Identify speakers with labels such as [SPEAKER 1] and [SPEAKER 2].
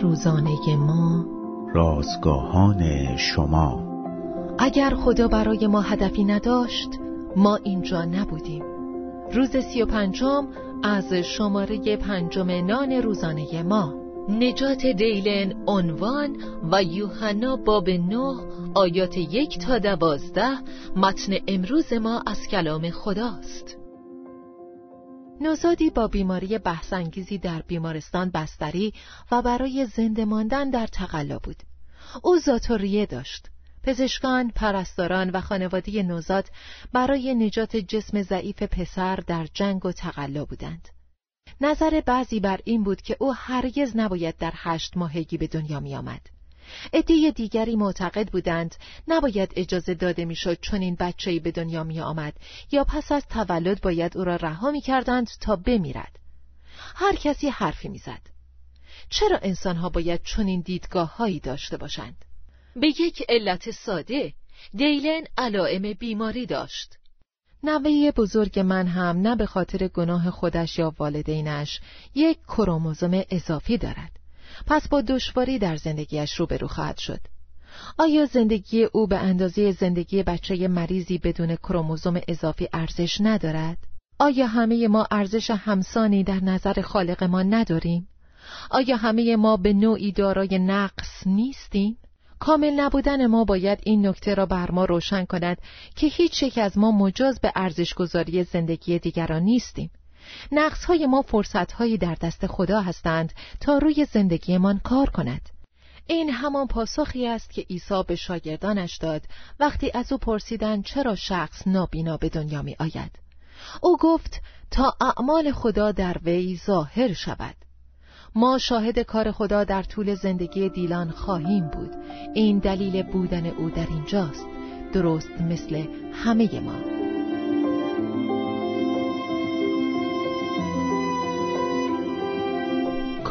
[SPEAKER 1] روزانه ما.
[SPEAKER 2] رازگاهان شما.
[SPEAKER 1] اگر خدا برای ما هدفی نداشت ما اینجا نبودیم. روز سی و پنجم از شماره پنجم نان روزانه ما. نجات دیلن عنوان و یوحنا باب نه آیات یک تا دوازده متن امروز ما از کلام خداست. نوزادی با بیماری بحثانگیزی در بیمارستان بستری و برای زنده ماندن در تقلا بود او زاتوریه داشت پزشکان، پرستاران و خانواده نوزاد برای نجات جسم ضعیف پسر در جنگ و تقلا بودند. نظر بعضی بر این بود که او هرگز نباید در هشت ماهگی به دنیا می آمد. عده دیگری معتقد بودند نباید اجازه داده می‌شد چون این بچه‌ای به دنیا می آمد یا پس از تولد باید او را رها می کردند تا بمیرد. هر کسی حرفی می‌زد. چرا انسانها باید چنین دیدگاه هایی داشته باشند؟ به یک علت ساده دیلن علائم بیماری داشت نوه بزرگ من هم نه به خاطر گناه خودش یا والدینش یک کروموزوم اضافی دارد پس با دشواری در زندگیش روبرو خواهد شد آیا زندگی او به اندازه زندگی بچه مریضی بدون کروموزوم اضافی ارزش ندارد؟ آیا همه ما ارزش همسانی در نظر خالق ما نداریم؟ آیا همه ما به نوعی دارای نقص نیستیم؟ کامل نبودن ما باید این نکته را بر ما روشن کند که هیچ یک از ما مجاز به ارزش گذاری زندگی دیگران نیستیم. نقص های ما فرصت هایی در دست خدا هستند تا روی زندگیمان کار کند. این همان پاسخی است که عیسی به شاگردانش داد وقتی از او پرسیدند چرا شخص نابینا به دنیا می آید. او گفت تا اعمال خدا در وی ظاهر شود. ما شاهد کار خدا در طول زندگی دیلان خواهیم بود این دلیل بودن او در اینجاست درست مثل همه ما